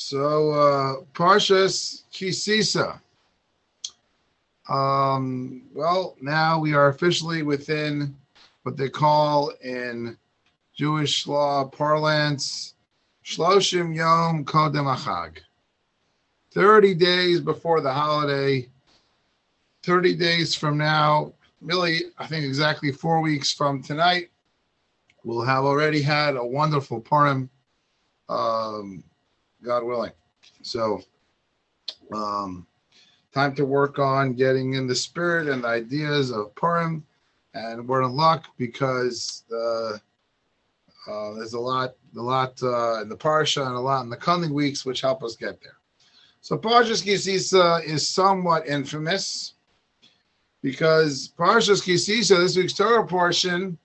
So, uh, Parshas Kisisa. Um, well, now we are officially within what they call in Jewish law parlance, Shloshim Yom Kodem HaChag. 30 days before the holiday, 30 days from now, really, I think exactly four weeks from tonight, we'll have already had a wonderful Purim, um, God willing. So, um, time to work on getting in the spirit and ideas of Purim, and we're in luck because uh, uh, there's a lot, a lot uh, in the parsha and a lot in the coming weeks, which help us get there. So Parshas Kisisa is somewhat infamous because Parshas Kisisa, this week's Torah portion,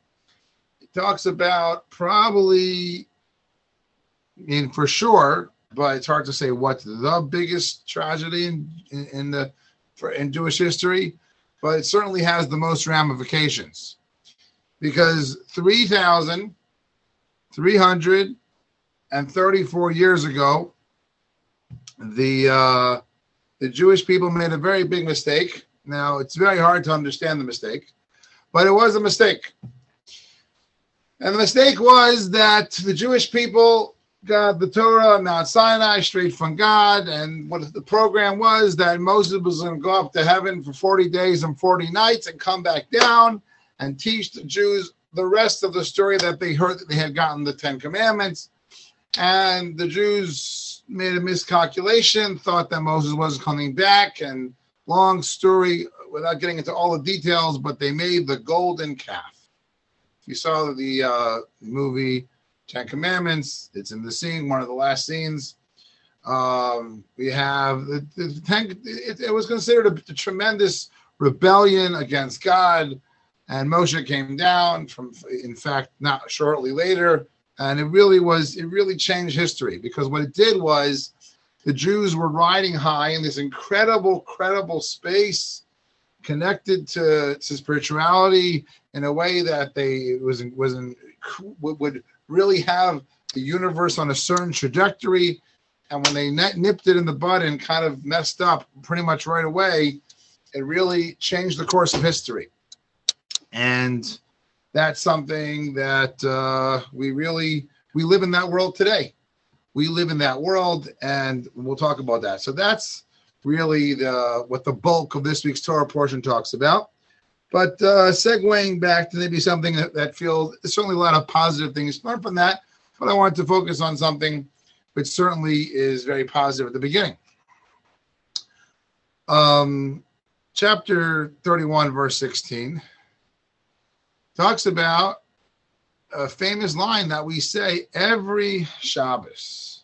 talks about probably, I mean, for sure, but it's hard to say what's the biggest tragedy in, in, in the in Jewish history, but it certainly has the most ramifications because 3,334 years ago, the uh, the Jewish people made a very big mistake. Now it's very hard to understand the mistake, but it was a mistake. And the mistake was that the Jewish people got the Torah, Mount Sinai, straight from God. And what the program was that Moses was going to go up to heaven for 40 days and 40 nights and come back down and teach the Jews the rest of the story that they heard that they had gotten the Ten Commandments. And the Jews made a miscalculation, thought that Moses wasn't coming back. And long story without getting into all the details, but they made the golden calf. If you saw the uh, movie Ten Commandments. It's in the scene, one of the last scenes. Um, we have the, the ten. It, it was considered a, a, tremendous rebellion against God, and Moshe came down from. In fact, not shortly later, and it really was. It really changed history because what it did was the Jews were riding high in this incredible, credible space connected to, to spirituality in a way that they was was in, would really have the universe on a certain trajectory. And when they nipped it in the bud and kind of messed up pretty much right away, it really changed the course of history. And that's something that uh, we really we live in that world today. We live in that world, and we'll talk about that. So that's really the what the bulk of this week's Torah portion talks about. But uh, segueing back to maybe something that, that feels certainly a lot of positive things learned from that, but I wanted to focus on something which certainly is very positive at the beginning. Um, chapter 31, verse 16, talks about a famous line that we say every Shabbos.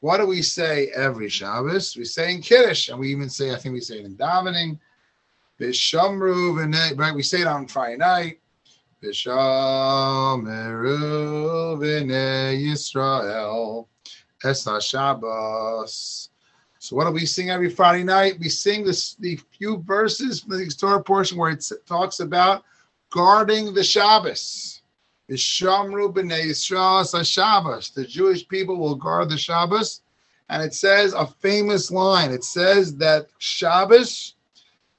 What do we say every Shabbos? We say in Kiddush, and we even say, I think we say it in davening. Vishamru v'nei, right? We say it on Friday night. Vishamru v'nei Yisrael es Shabbos. So what do we sing every Friday night? We sing this the few verses from the Torah portion where it talks about guarding the Shabbos. Vishamru b'nei Yisrael es Shabbos. The Jewish people will guard the Shabbos. And it says a famous line. It says that Shabbos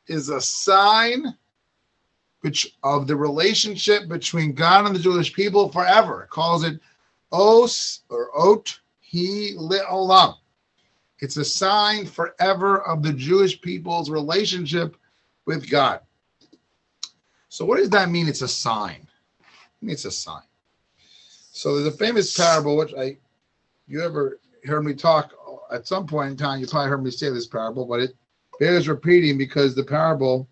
is a sign which of the relationship between God and the Jewish people forever. It calls it os or ot he olam. It's a sign forever of the Jewish people's relationship with God. So, what does that mean? It's a sign. It's a sign. So, there's a famous parable which I, you ever heard me talk at some point in time. You probably heard me say this parable, but it bears repeating because the parable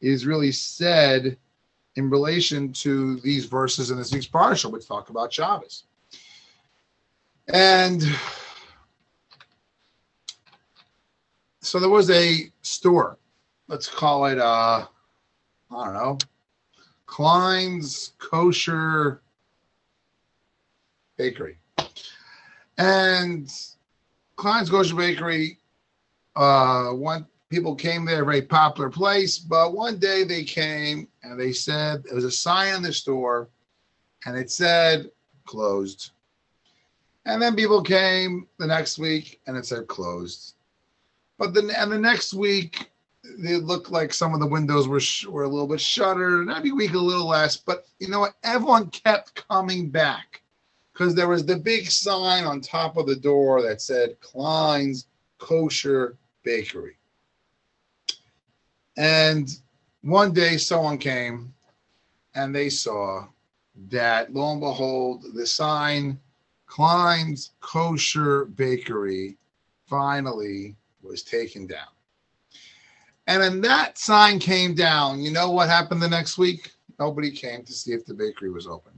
is really said in relation to these verses in this week's parsha, which talk about Shabbos. And so there was a store, let's call it, uh, I don't know, Klein's Kosher Bakery. And Klein's Kosher Bakery uh, one people came there, very popular place. But one day they came and they said there was a sign on the store and it said closed. And then people came the next week and it said closed. But then, and the next week, they looked like some of the windows were sh- were a little bit shuttered, and every week a little less. But you know what? Everyone kept coming back because there was the big sign on top of the door that said Klein's Kosher Bakery. And one day, someone came and they saw that lo and behold, the sign Klein's Kosher Bakery finally was taken down. And when that sign came down, you know what happened the next week? Nobody came to see if the bakery was open.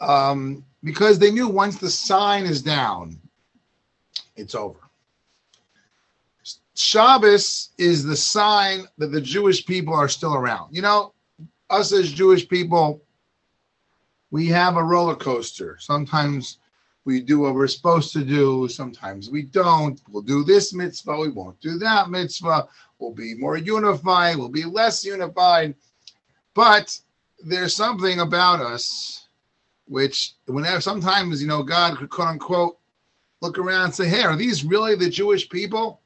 Um, because they knew once the sign is down, it's over. Shabbos is the sign that the Jewish people are still around. You know, us as Jewish people, we have a roller coaster. Sometimes we do what we're supposed to do, sometimes we don't. We'll do this mitzvah, we won't do that mitzvah. We'll be more unified, we'll be less unified. But there's something about us which, whenever sometimes, you know, God could quote unquote look around and say, Hey, are these really the Jewish people?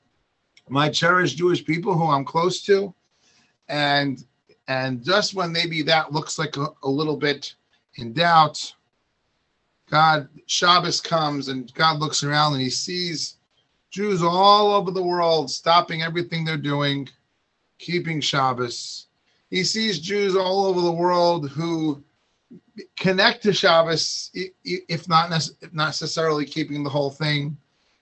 My cherished Jewish people who I'm close to? And and just when maybe that looks like a, a little bit in doubt, God, Shabbos comes and God looks around and he sees Jews all over the world stopping everything they're doing, keeping Shabbos. He sees Jews all over the world who connect to Shabbos, if not, necessarily keeping the whole thing,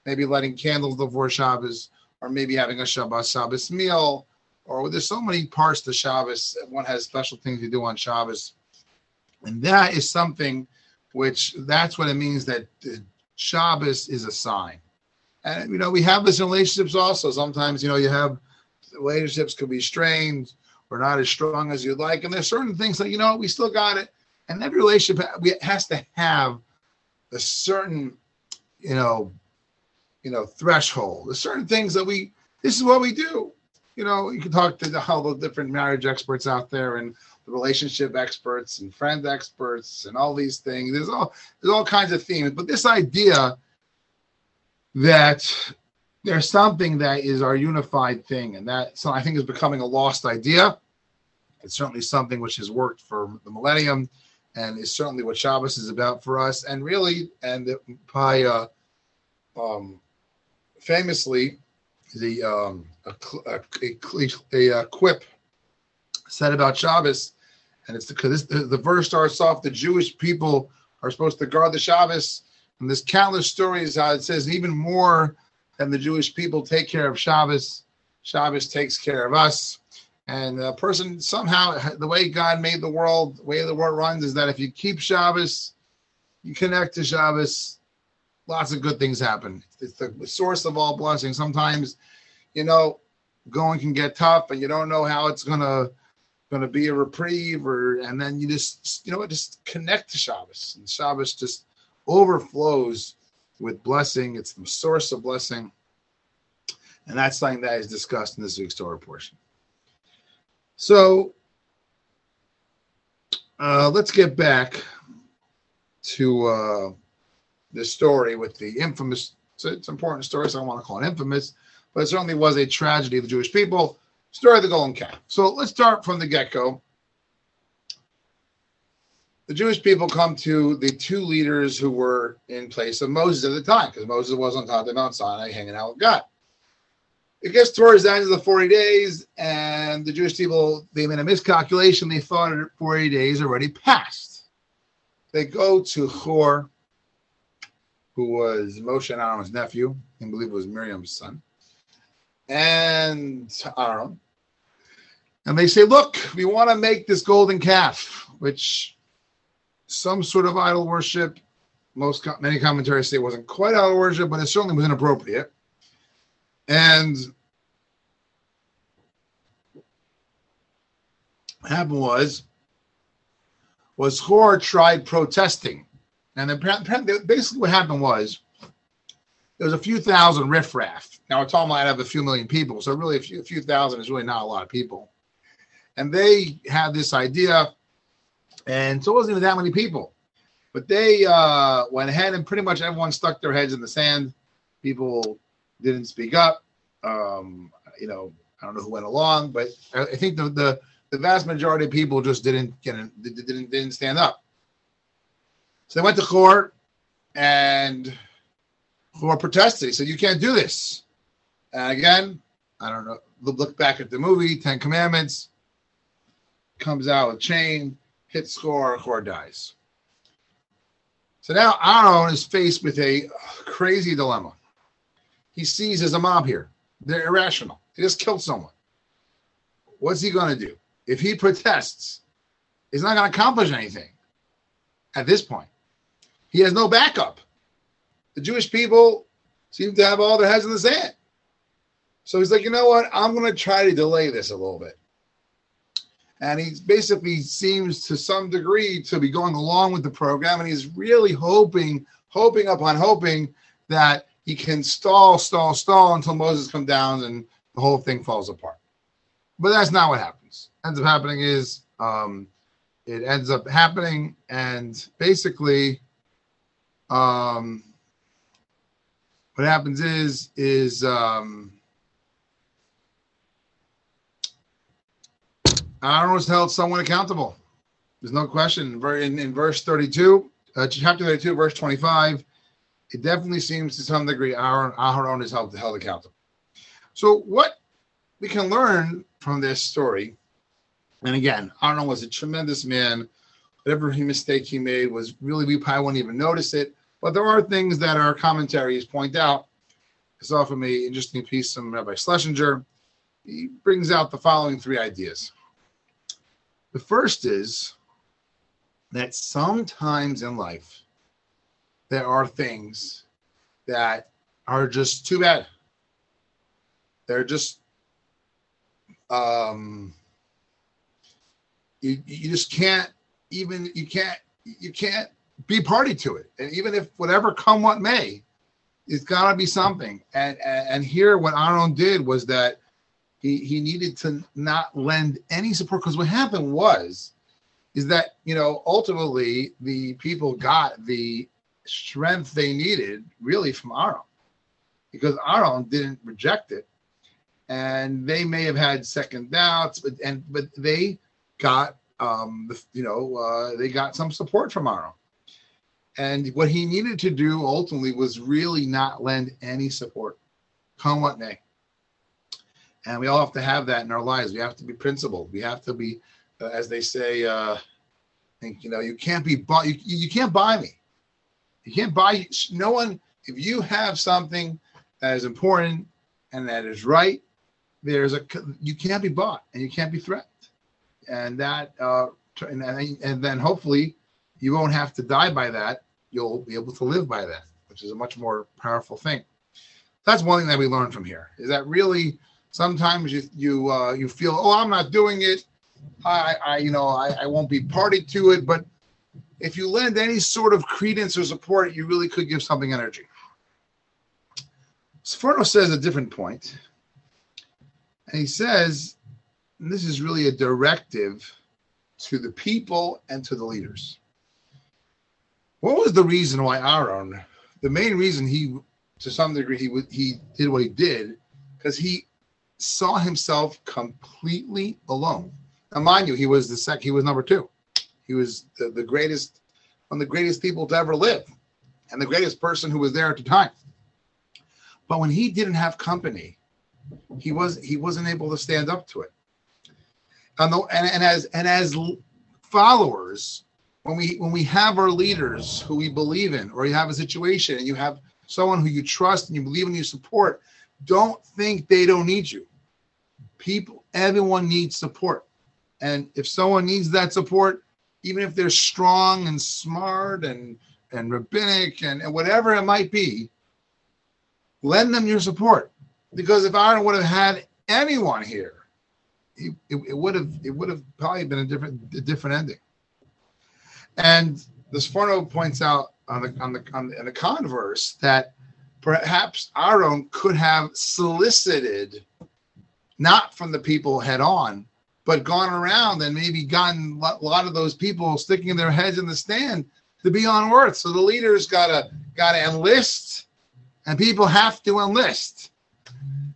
maybe lighting candles before Shabbos, or maybe having a Shabbat Shabbos meal, or there's so many parts to Shabbos. One has special things to do on Shabbos. And that is something which that's what it means that Shabbos is a sign. And you know, we have this in relationships also. Sometimes, you know, you have relationships could be strained or not as strong as you'd like. And there's certain things that, you know, we still got it. And every relationship has to have a certain, you know, you know, threshold. There's certain things that we this is what we do. You know, you can talk to all the different marriage experts out there and the relationship experts and friend experts and all these things. There's all there's all kinds of themes, but this idea that there's something that is our unified thing, and that so I think is becoming a lost idea. It's certainly something which has worked for the millennium, and is certainly what Shabbos is about for us. And really, and uh, um, famously, the um, a, a, a, a quip said about Shabbos, and it's because the, the verse starts off: the Jewish people are supposed to guard the Shabbos, and there's countless stories how it says even more than the Jewish people take care of Shabbos, Shabbos takes care of us. And a person somehow, the way God made the world, the way the world runs, is that if you keep Shabbos, you connect to Shabbos, lots of good things happen. It's the source of all blessings. Sometimes, you know, going can get tough, and you don't know how it's gonna to be a reprieve, or and then you just you know just connect to Shabbos, and Shabbos just overflows with blessing. It's the source of blessing, and that's something that is discussed in this week's Torah portion. So uh, let's get back to uh, the story with the infamous. It's, it's an important story, so I want to call it infamous, but it certainly was a tragedy of the Jewish people story of the golden calf. So let's start from the get go. The Jewish people come to the two leaders who were in place of Moses at the time, because Moses was on top of Mount Sinai hanging out with God. It gets towards the end of the 40 days, and the Jewish people, they made a miscalculation. They thought 40 days already passed. They go to Hor, who was Moshe and Aaron's nephew, I believe it was Miriam's son and Aaron. And they say, look, we want to make this golden calf, which some sort of idol worship. Most many commentaries say it wasn't quite idol worship, but it certainly was inappropriate. And what happened was, was Hor tried protesting. And then basically what happened was there was a few thousand riffraff. Now, a Talmud might have a few million people, so really a few, a few thousand is really not a lot of people. And they had this idea And so it wasn't even that many people. But they uh, went ahead and pretty much everyone stuck their heads in the sand. People didn't speak up. Um, you know, I don't know who went along, but I, think the, the the vast majority of people just didn't get in, didn't didn't stand up. So they went to court, and Chor protested. He said, "You can't do this." And again, I don't know. Look back at the movie Ten Commandments. Comes out with chain, hits Chor, Chor dies. So now Aaron is faced with a crazy dilemma. He sees there's a mob here. They're irrational. He just killed someone. What's he going to do? If he protests, he's not going to accomplish anything at this point. He has no backup. The Jewish people seem to have all their heads in the sand. So he's like, you know what? I'm going to try to delay this a little bit. And he basically seems to some degree to be going along with the program. And he's really hoping, hoping upon hoping that he can stall, stall, stall until Moses comes down and the whole thing falls apart. But that's not what happens. Ends up happening is um, it ends up happening, and basically, um, what happens is is um, Aaron was held someone accountable. There's no question. In, in verse 32, uh, chapter 32, verse 25, it definitely seems to some degree Aaron, Aaron is held, held accountable. So, what we can learn from this story, and again, Aaron was a tremendous man. Whatever he mistake he made was really, we probably won't even notice it. But there are things that our commentaries point out. I saw from an interesting piece from Rabbi Schlesinger. He brings out the following three ideas. The first is that sometimes in life, there are things that are just too bad. They're just um you you just can't even you can't you can't be party to it. And even if whatever come what may, it's gotta be something. And and, and here what Aaron did was that he he needed to not lend any support because what happened was is that you know ultimately the people got the strength they needed really from Aaron because Aaron didn't reject it. And they may have had second doubts, but and but they got um you know uh, they got some support from Aaron. And what he needed to do ultimately was really not lend any support, come what may. And we all have to have that in our lives. We have to be principled. We have to be, uh, as they say, uh, think you know you can't be bought. You, you can't buy me. You can't buy no one. If you have something that is important and that is right, there's a you can't be bought and you can't be threatened, and that uh, and, and then hopefully you won't have to die by that. You'll be able to live by that, which is a much more powerful thing. That's one thing that we learned from here is that really sometimes you you uh, you feel oh I'm not doing it. I, I you know I, I won't be party to it, but if you lend any sort of credence or support, you really could give something energy. Sforno says a different point, and he says, and this is really a directive to the people and to the leaders. What was the reason why Aaron? The main reason he, to some degree, he he did what he did, because he saw himself completely alone. Now, mind you, he was the sec. He was number two. He was the, the greatest, one of the greatest people to ever live, and the greatest person who was there at the time. But when he didn't have company, he was he wasn't able to stand up to it. And, the, and, and as and as followers, when we when we have our leaders who we believe in, or you have a situation and you have someone who you trust and you believe in, you support, don't think they don't need you. People, everyone needs support. And if someone needs that support, even if they're strong and smart and and rabbinic and, and whatever it might be, lend them your support. Because if Aaron would have had anyone here, he, it, it would have it would have probably been a different a different ending. And the Sforno points out on the on the on the, the converse that perhaps Aaron could have solicited not from the people head on, but gone around and maybe gotten a lot of those people sticking their heads in the stand to be on earth. So the leaders gotta gotta enlist, and people have to enlist,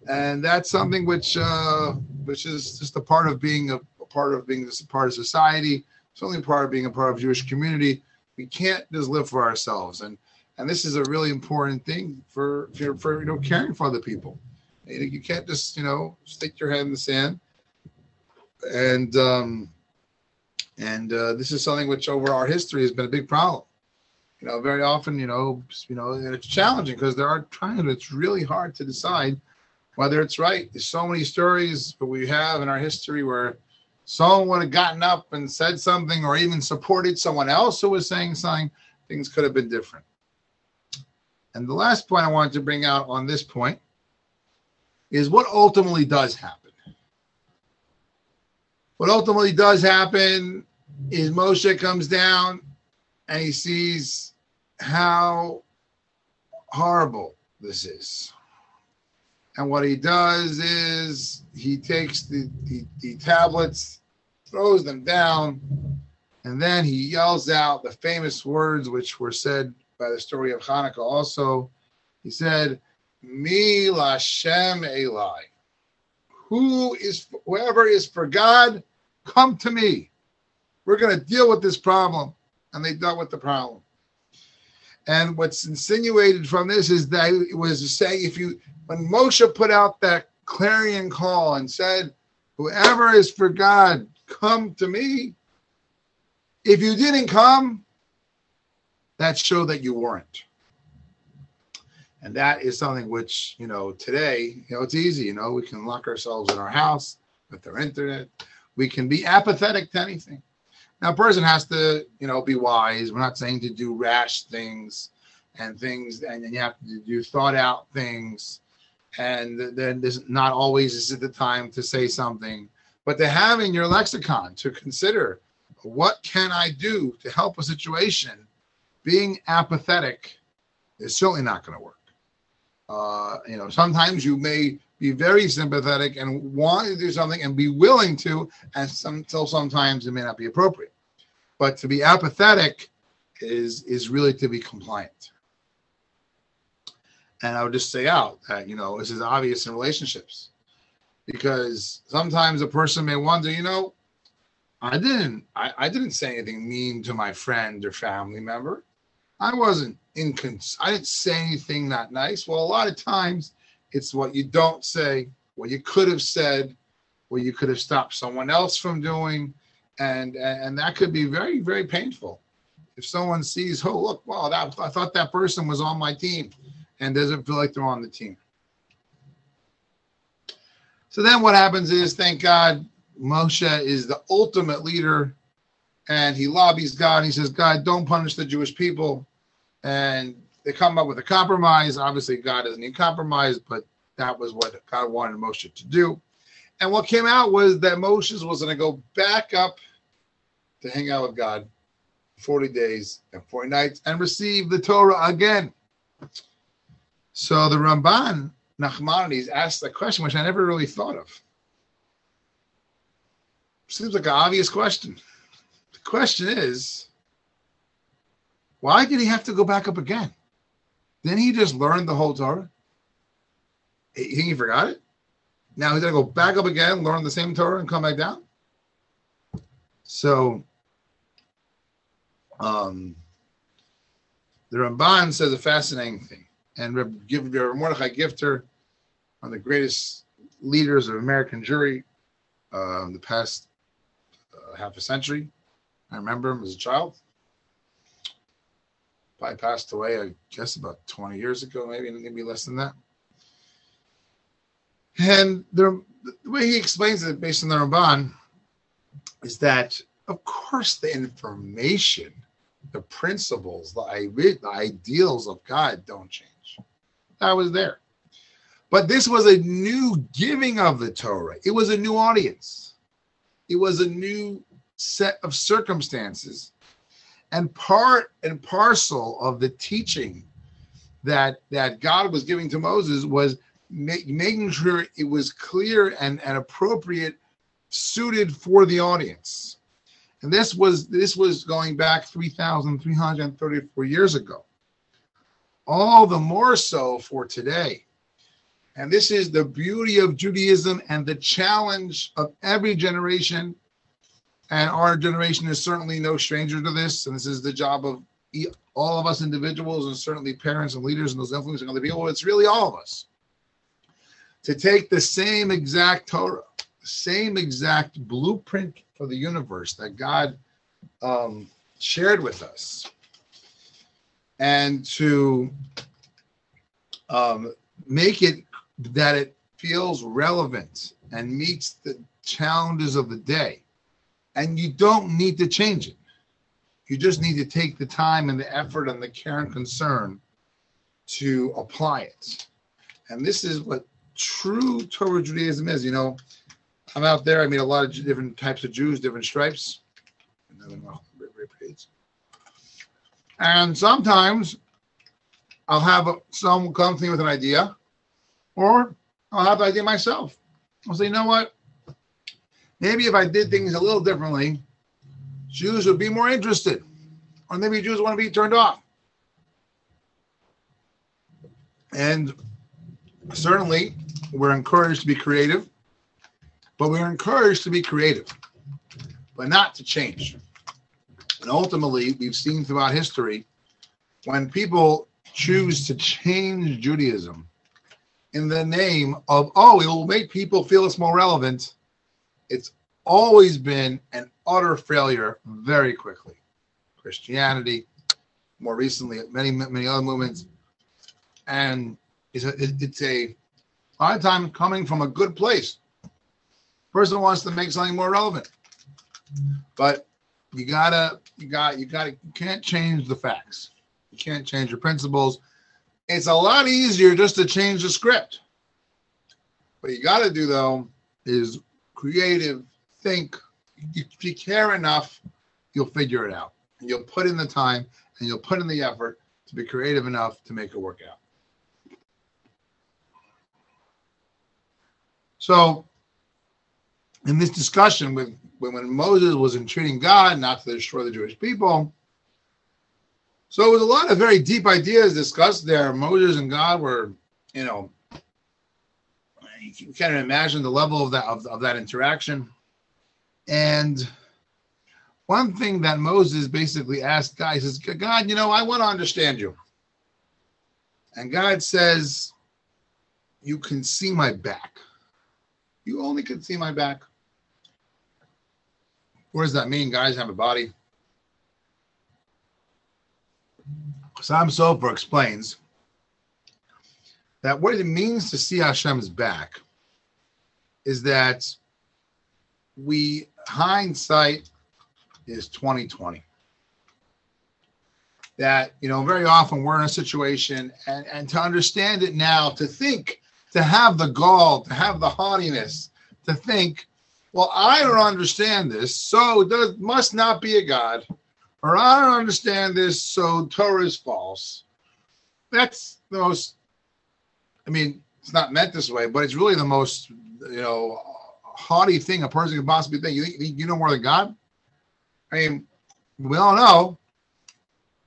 and that's something which uh, which is just a part of being a, a part of being a part of society. It's only part of being a part of Jewish community. We can't just live for ourselves, and and this is a really important thing for for, for you know caring for other people. You can't just you know stick your head in the sand and um, and uh, this is something which over our history has been a big problem. You know, very often, you know, you know, and it's challenging because there are times it's really hard to decide whether it's right. There's so many stories that we have in our history where someone would have gotten up and said something or even supported someone else who was saying something. Things could have been different. And the last point I wanted to bring out on this point is what ultimately does happen. What ultimately does happen is Moshe comes down and he sees how horrible this is. And what he does is he takes the, the, the tablets, throws them down, and then he yells out the famous words which were said by the story of Hanukkah also. He said, Mi Lashem Eli who is whoever is for God, come to me. We're going to deal with this problem. And they dealt with the problem. And what's insinuated from this is that it was to say if you when Moshe put out that clarion call and said, Whoever is for God, come to me. If you didn't come, that showed that you weren't. And that is something which, you know, today, you know, it's easy. You know, we can lock ourselves in our house with our internet. We can be apathetic to anything. Now, a person has to, you know, be wise. We're not saying to do rash things and things, and then you have to do thought out things. And then there's not always is the time to say something, but to have in your lexicon to consider what can I do to help a situation. Being apathetic is certainly not going to work. Uh, you know, sometimes you may be very sympathetic and want to do something and be willing to, and some, until sometimes it may not be appropriate. But to be apathetic is is really to be compliant. And I would just say out that you know this is obvious in relationships, because sometimes a person may wonder, you know, I didn't I, I didn't say anything mean to my friend or family member. I wasn't incons I didn't say anything not nice. Well, a lot of times it's what you don't say, what you could have said, what you could have stopped someone else from doing, and and that could be very very painful. If someone sees, oh look, wow, that I thought that person was on my team, and doesn't feel like they're on the team. So then what happens is, thank God, Moshe is the ultimate leader and he lobbies God. And he says, God, don't punish the Jewish people. And they come up with a compromise. Obviously, God doesn't need compromise, but that was what God wanted Moshe to do. And what came out was that Moshe was going to go back up to hang out with God 40 days and 40 nights and receive the Torah again. So the Ramban Nachmanides asked a question which I never really thought of. Seems like an obvious question The question is, why did he have to go back up again? Didn't he just learn the whole Torah? He, he forgot it? Now he's to go back up again, learn the same Torah, and come back down? So, um, the Ramban says a fascinating thing. And Reb Mordechai Gifter, one of the greatest leaders of American Jewry uh, the past uh, half a century, I remember him as a child. Probably passed away, I guess, about 20 years ago, maybe, maybe less than that. And the, the way he explains it, based on the Ramban, is that, of course, the information, the principles, the, the ideals of God don't change. That was there. But this was a new giving of the Torah. It was a new audience. It was a new set of circumstances. And part and parcel of the teaching that that God was giving to Moses was make, making sure it was clear and, and appropriate suited for the audience. And this was this was going back 3,334 years ago. All the more so for today. And this is the beauty of Judaism and the challenge of every generation. And our generation is certainly no stranger to this. And this is the job of all of us individuals and certainly parents and leaders and those influencing other people. It's really all of us to take the same exact Torah, same exact blueprint for the universe that God um, shared with us, and to um, make it that it feels relevant and meets the challenges of the day. And you don't need to change it. You just need to take the time and the effort and the care and concern to apply it. And this is what true Torah Judaism is. You know, I'm out there. I meet a lot of different types of Jews, different stripes. And sometimes I'll have someone come to me with an idea, or I'll have the idea myself. I'll say, you know what? Maybe if I did things a little differently, Jews would be more interested, or maybe Jews want to be turned off. And certainly, we're encouraged to be creative, but we're encouraged to be creative, but not to change. And ultimately, we've seen throughout history when people choose to change Judaism in the name of, oh, it will make people feel it's more relevant, it's always been an utter failure very quickly. Christianity, more recently, many, many other movements. And it's a, it's a lot of times coming from a good place. Person wants to make something more relevant, but you gotta, you got, you gotta, you can't change the facts. You can't change your principles. It's a lot easier just to change the script. What you got to do though is creative, think. If you care enough, you'll figure it out. And you'll put in the time and you'll put in the effort to be creative enough to make it work out. So, in this discussion with when Moses was entreating God not to destroy the Jewish people, so it was a lot of very deep ideas discussed there. Moses and God were, you know, you can't imagine the level of that of, of that interaction. And one thing that Moses basically asked God, he says, God, you know, I want to understand you. And God says, You can see my back. You only can see my back. What does that mean? Guys have a body. Chassam Sofer explains that what it means to see Hashem's back is that we hindsight is 2020 that you know very often we're in a situation and, and to understand it now to think to have the gall, to have the haughtiness, to think, well, I don't understand this, so there must not be a God, or I don't understand this, so Torah is false. That's the most, I mean, it's not meant this way, but it's really the most, you know, haughty thing a person could possibly think. You think you know more than God? I mean, we all know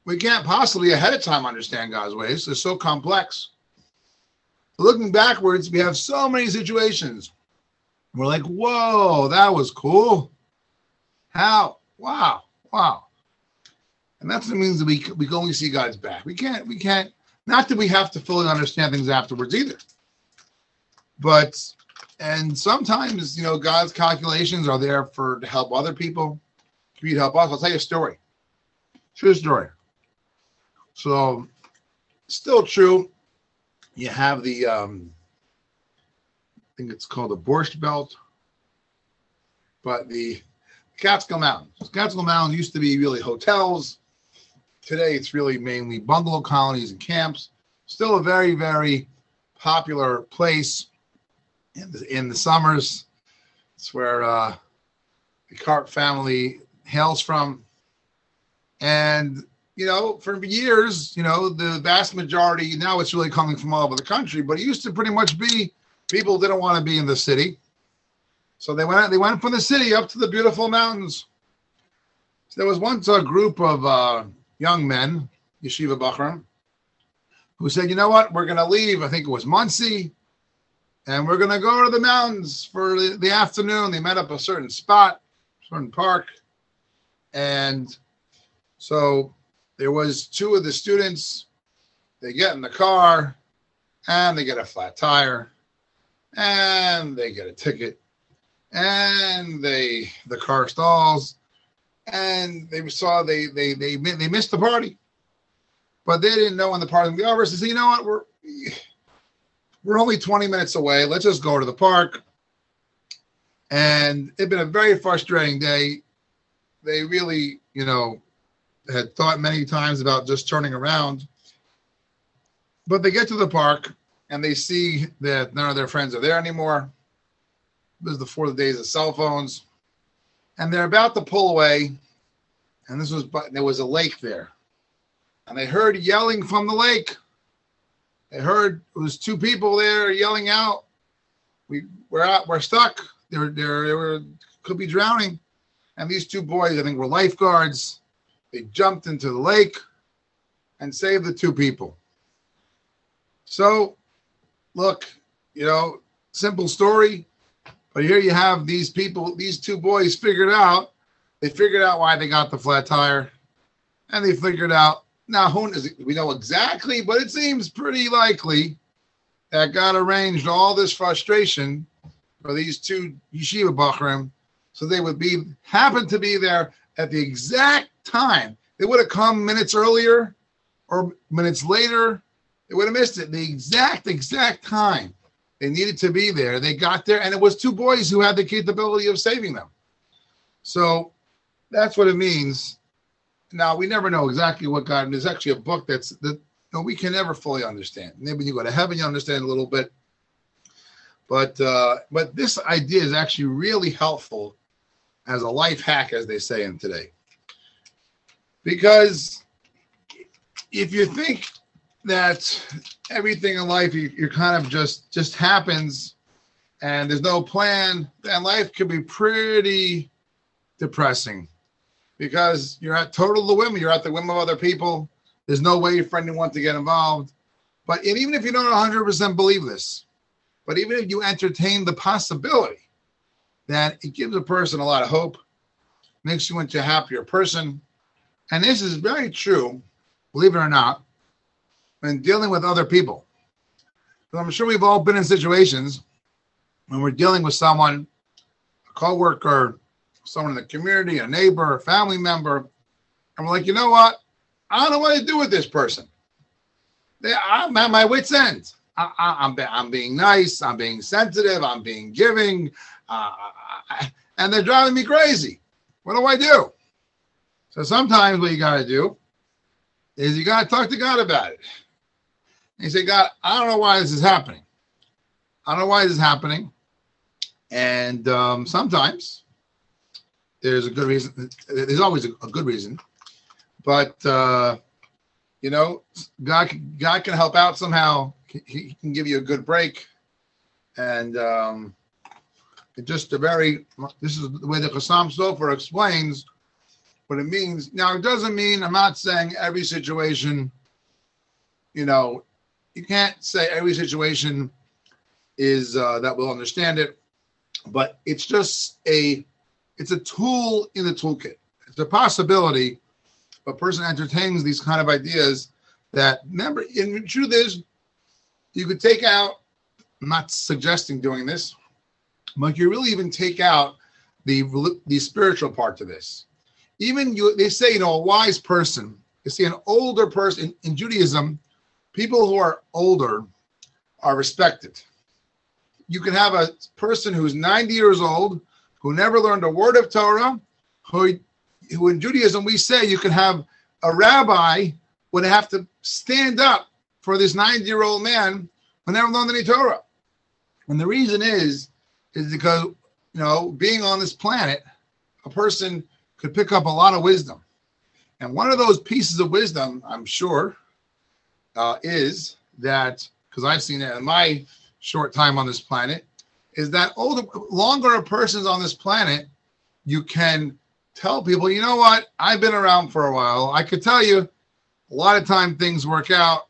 we can't possibly ahead of time understand God's ways. They're so complex looking backwards, we have so many situations. We're like, whoa, that was cool. How? Wow, wow. And that's what it means that we we can only see God's back. We can't, we can't, not that we have to fully understand things afterwards either. But and sometimes, you know, God's calculations are there for to help other people. For you to help us. I'll tell you a story. True story. So still true you have the um, I think it's called the Borscht Belt, but the Catskill Mountains. Catskill Mountains used to be really hotels. Today, it's really mainly bungalow colonies and camps. Still a very, very popular place in the, in the summers. It's where uh, the Cart family hails from. And you know, for years, you know, the vast majority, now it's really coming from all over the country, but it used to pretty much be people didn't want to be in the city. So they went they went from the city up to the beautiful mountains. So there was once a group of uh, young men, yeshiva bachrim, who said, "You know what? We're going to leave. I think it was Monsey, and we're going to go to the mountains for the, the afternoon." They met up a certain spot, certain park, and so there was two of the students. They get in the car, and they get a flat tire, and they get a ticket, and they the car stalls, and they saw they they they they missed the party, but they didn't know when the party be over. So you know what, we're we're only 20 minutes away. Let's just go to the park. And it'd been a very frustrating day. They really, you know, had thought many times about just turning around. But they get to the park and they see that none of their friends are there anymore. This is the days of cell phones. And they're about to pull away. And this was, but there was a lake there. And they heard yelling from the lake. They heard it was two people there yelling out. We we're out, we're stuck. They're they're they were could be drowning. And these two boys, I think, were lifeguards. They jumped into the lake and saved the two people. So, look, you know, simple story, but here you have these people, these two boys figured out, they figured out why they got the flat tire, and they figured out now who is we know exactly, but it seems pretty likely that God arranged all this frustration for these two yeshiva bachrim, so they would be happen to be there at the exact time. They would have come minutes earlier or minutes later. They would have missed it. The exact, exact time they needed to be there. They got there, and it was two boys who had the capability of saving them. So that's what it means. Now we never know exactly what God. There's actually a book that's that we can never fully understand. Maybe you go to heaven, you understand a little bit. But uh, but this idea is actually really helpful as a life hack, as they say in today. Because if you think that everything in life you, you're kind of just just happens and there's no plan, and life can be pretty depressing because you're at total the whim. You're at the whim of other people. There's no way for anyone to get involved. But even if you don't 100% believe this, but even if you entertain the possibility that it gives a person a lot of hope, makes you into a happier person, and this is very true, believe it or not, when dealing with other people. So I'm sure we've all been in situations when we're dealing with someone, a coworker, someone in the community, a neighbor, a family member, and we're like, you know what? I don't know what to do with this person. I'm at my wits' end. I, am I'm, I'm being nice. I'm being sensitive. I'm being giving, uh, and they're driving me crazy. What do I do? So sometimes what you got to do is you got to talk to God about it. And you say, God, I don't know why this is happening. I don't know why this is happening. And um, sometimes there's a good reason. There's always a, good reason, but uh, you know, God God can help out somehow. He, he can give you a good break, and um, just a very. This is the way the Chassam Sofer explains what it means. Now, it doesn't mean I'm not saying every situation. You know, you can't say every situation is uh, that we'll understand it, but it's just a it's a tool in the toolkit. It's a possibility. A person entertains these kind of ideas that remember, in truth is, you could take out. I'm not suggesting doing this, but you really even take out the the spiritual part to this. Even you, they say, you know, a wise person. You see, an older person in, in Judaism, people who are older are respected. You can have a person who's 90 years old who never learned a word of Torah, who, who in Judaism we say you can have a rabbi would have to stand up for this 90 year old man who never learned any Torah. And the reason is, is because, you know, being on this planet, a person could pick up a lot of wisdom. And one of those pieces of wisdom, I'm sure, uh, is that, because I've seen it in my short time on this planet, is that older, longer a person's on this planet, you can tell people, you know what, I've been around for a while. I could tell you a lot of time things work out,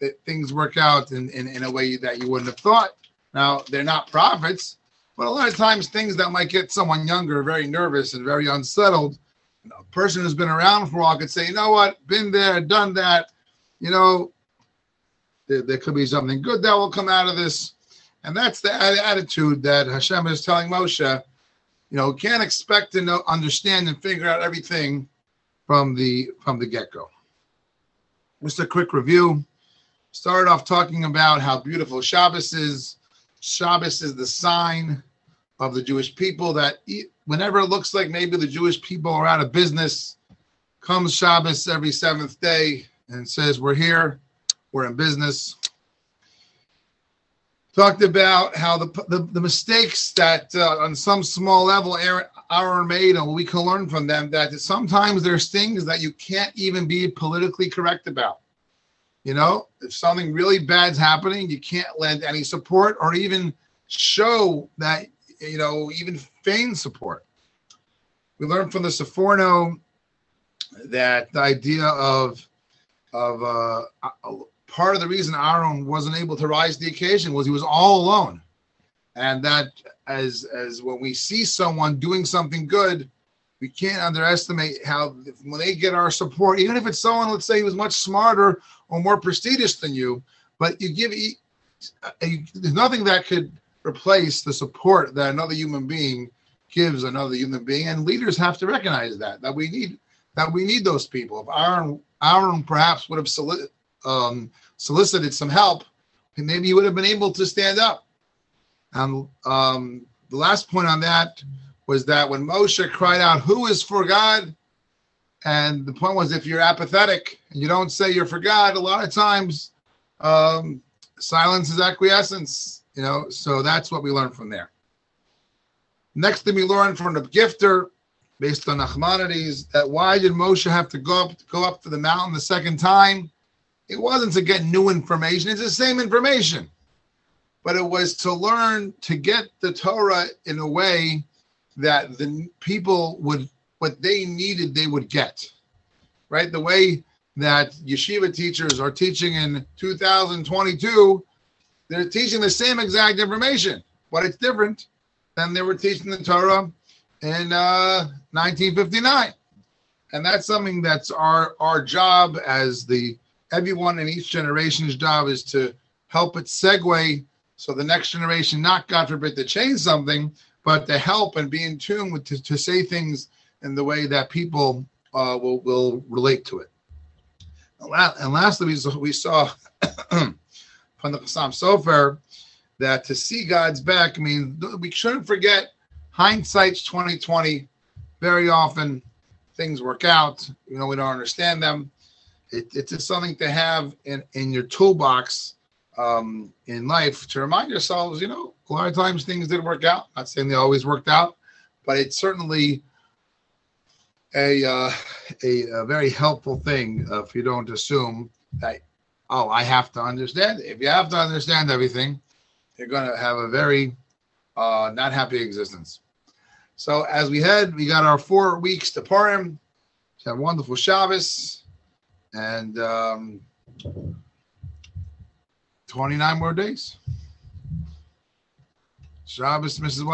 that things work out in, in, in a way that you wouldn't have thought. Now, they're not prophets, but a lot of times things that might get someone younger very nervous and very unsettled. You know, a person who's been around for a while could say, you know what, been there, done that. You know, there, there could be something good that will come out of this. And that's the attitude that Hashem is telling Moshe. You know, can't expect to know, understand and figure out everything from the from the get-go. Just a quick review. Started off talking about how beautiful Shabbos is. Shabbos is the sign of the Jewish people that whenever it looks like maybe the Jewish people are out of business, comes Shabbos every seventh day and says, We're here, we're in business. Talked about how the, the, the mistakes that uh, on some small level Aaron, Aaron made and we can learn from them that sometimes there's things that you can't even be politically correct about. You know, if something really bad's happening, you can't lend any support or even show that, you know, even feign support. We learned from the Seforno that the idea of of uh, part of the reason Aaron wasn't able to rise to the occasion was he was all alone, and that as as when we see someone doing something good, we can't underestimate how when they get our support, even if it's someone, let's say, who's much smarter or more prestigious than you, but you give there's nothing that could replace the support that another human being gives another human being, and leaders have to recognize that that we need that we need those people. If Aaron Aaron perhaps would have um, solicited some help, maybe he would have been able to stand up. And um, the last point on that was that when Moshe cried out, Who is for God? And the point was, if you're apathetic and you don't say you're for God, a lot of times um, silence is acquiescence, you know. So that's what we learned from there. Next thing we learned from the Gifter based on Nachmanides, that why did Moshe have to go up go up to the mountain the second time? It wasn't to get new information; it's the same information, but it was to learn to get the Torah in a way that the people would what they needed they would get, right? The way that yeshiva teachers are teaching in 2022, they're teaching the same exact information, but it's different than they were teaching the Torah in uh, 1959. And that's something that's our our job as the everyone in each generation's job is to help it segue so the next generation, not God forbid to change something, but to help and be in tune with to, to say things in the way that people uh, will will relate to it. And lastly, we saw, we saw from the Chassam Sofer that to see God's back means we shouldn't forget hindsight's 2020 very often things work out. You know we don't understand them it, it's just something to have in in your toolbox um, in life to remind yourselves you know a lot of times things didn't work out not saying they always worked out but it's certainly a uh, a, a, very helpful thing uh, if you don't assume that oh i have to understand if you have to understand everything you're going to have a very uh, not happy existence. So as we head, we got our four weeks to Purim. Have wonderful Shabbos and um, 29 more days. Shabbos, Mrs.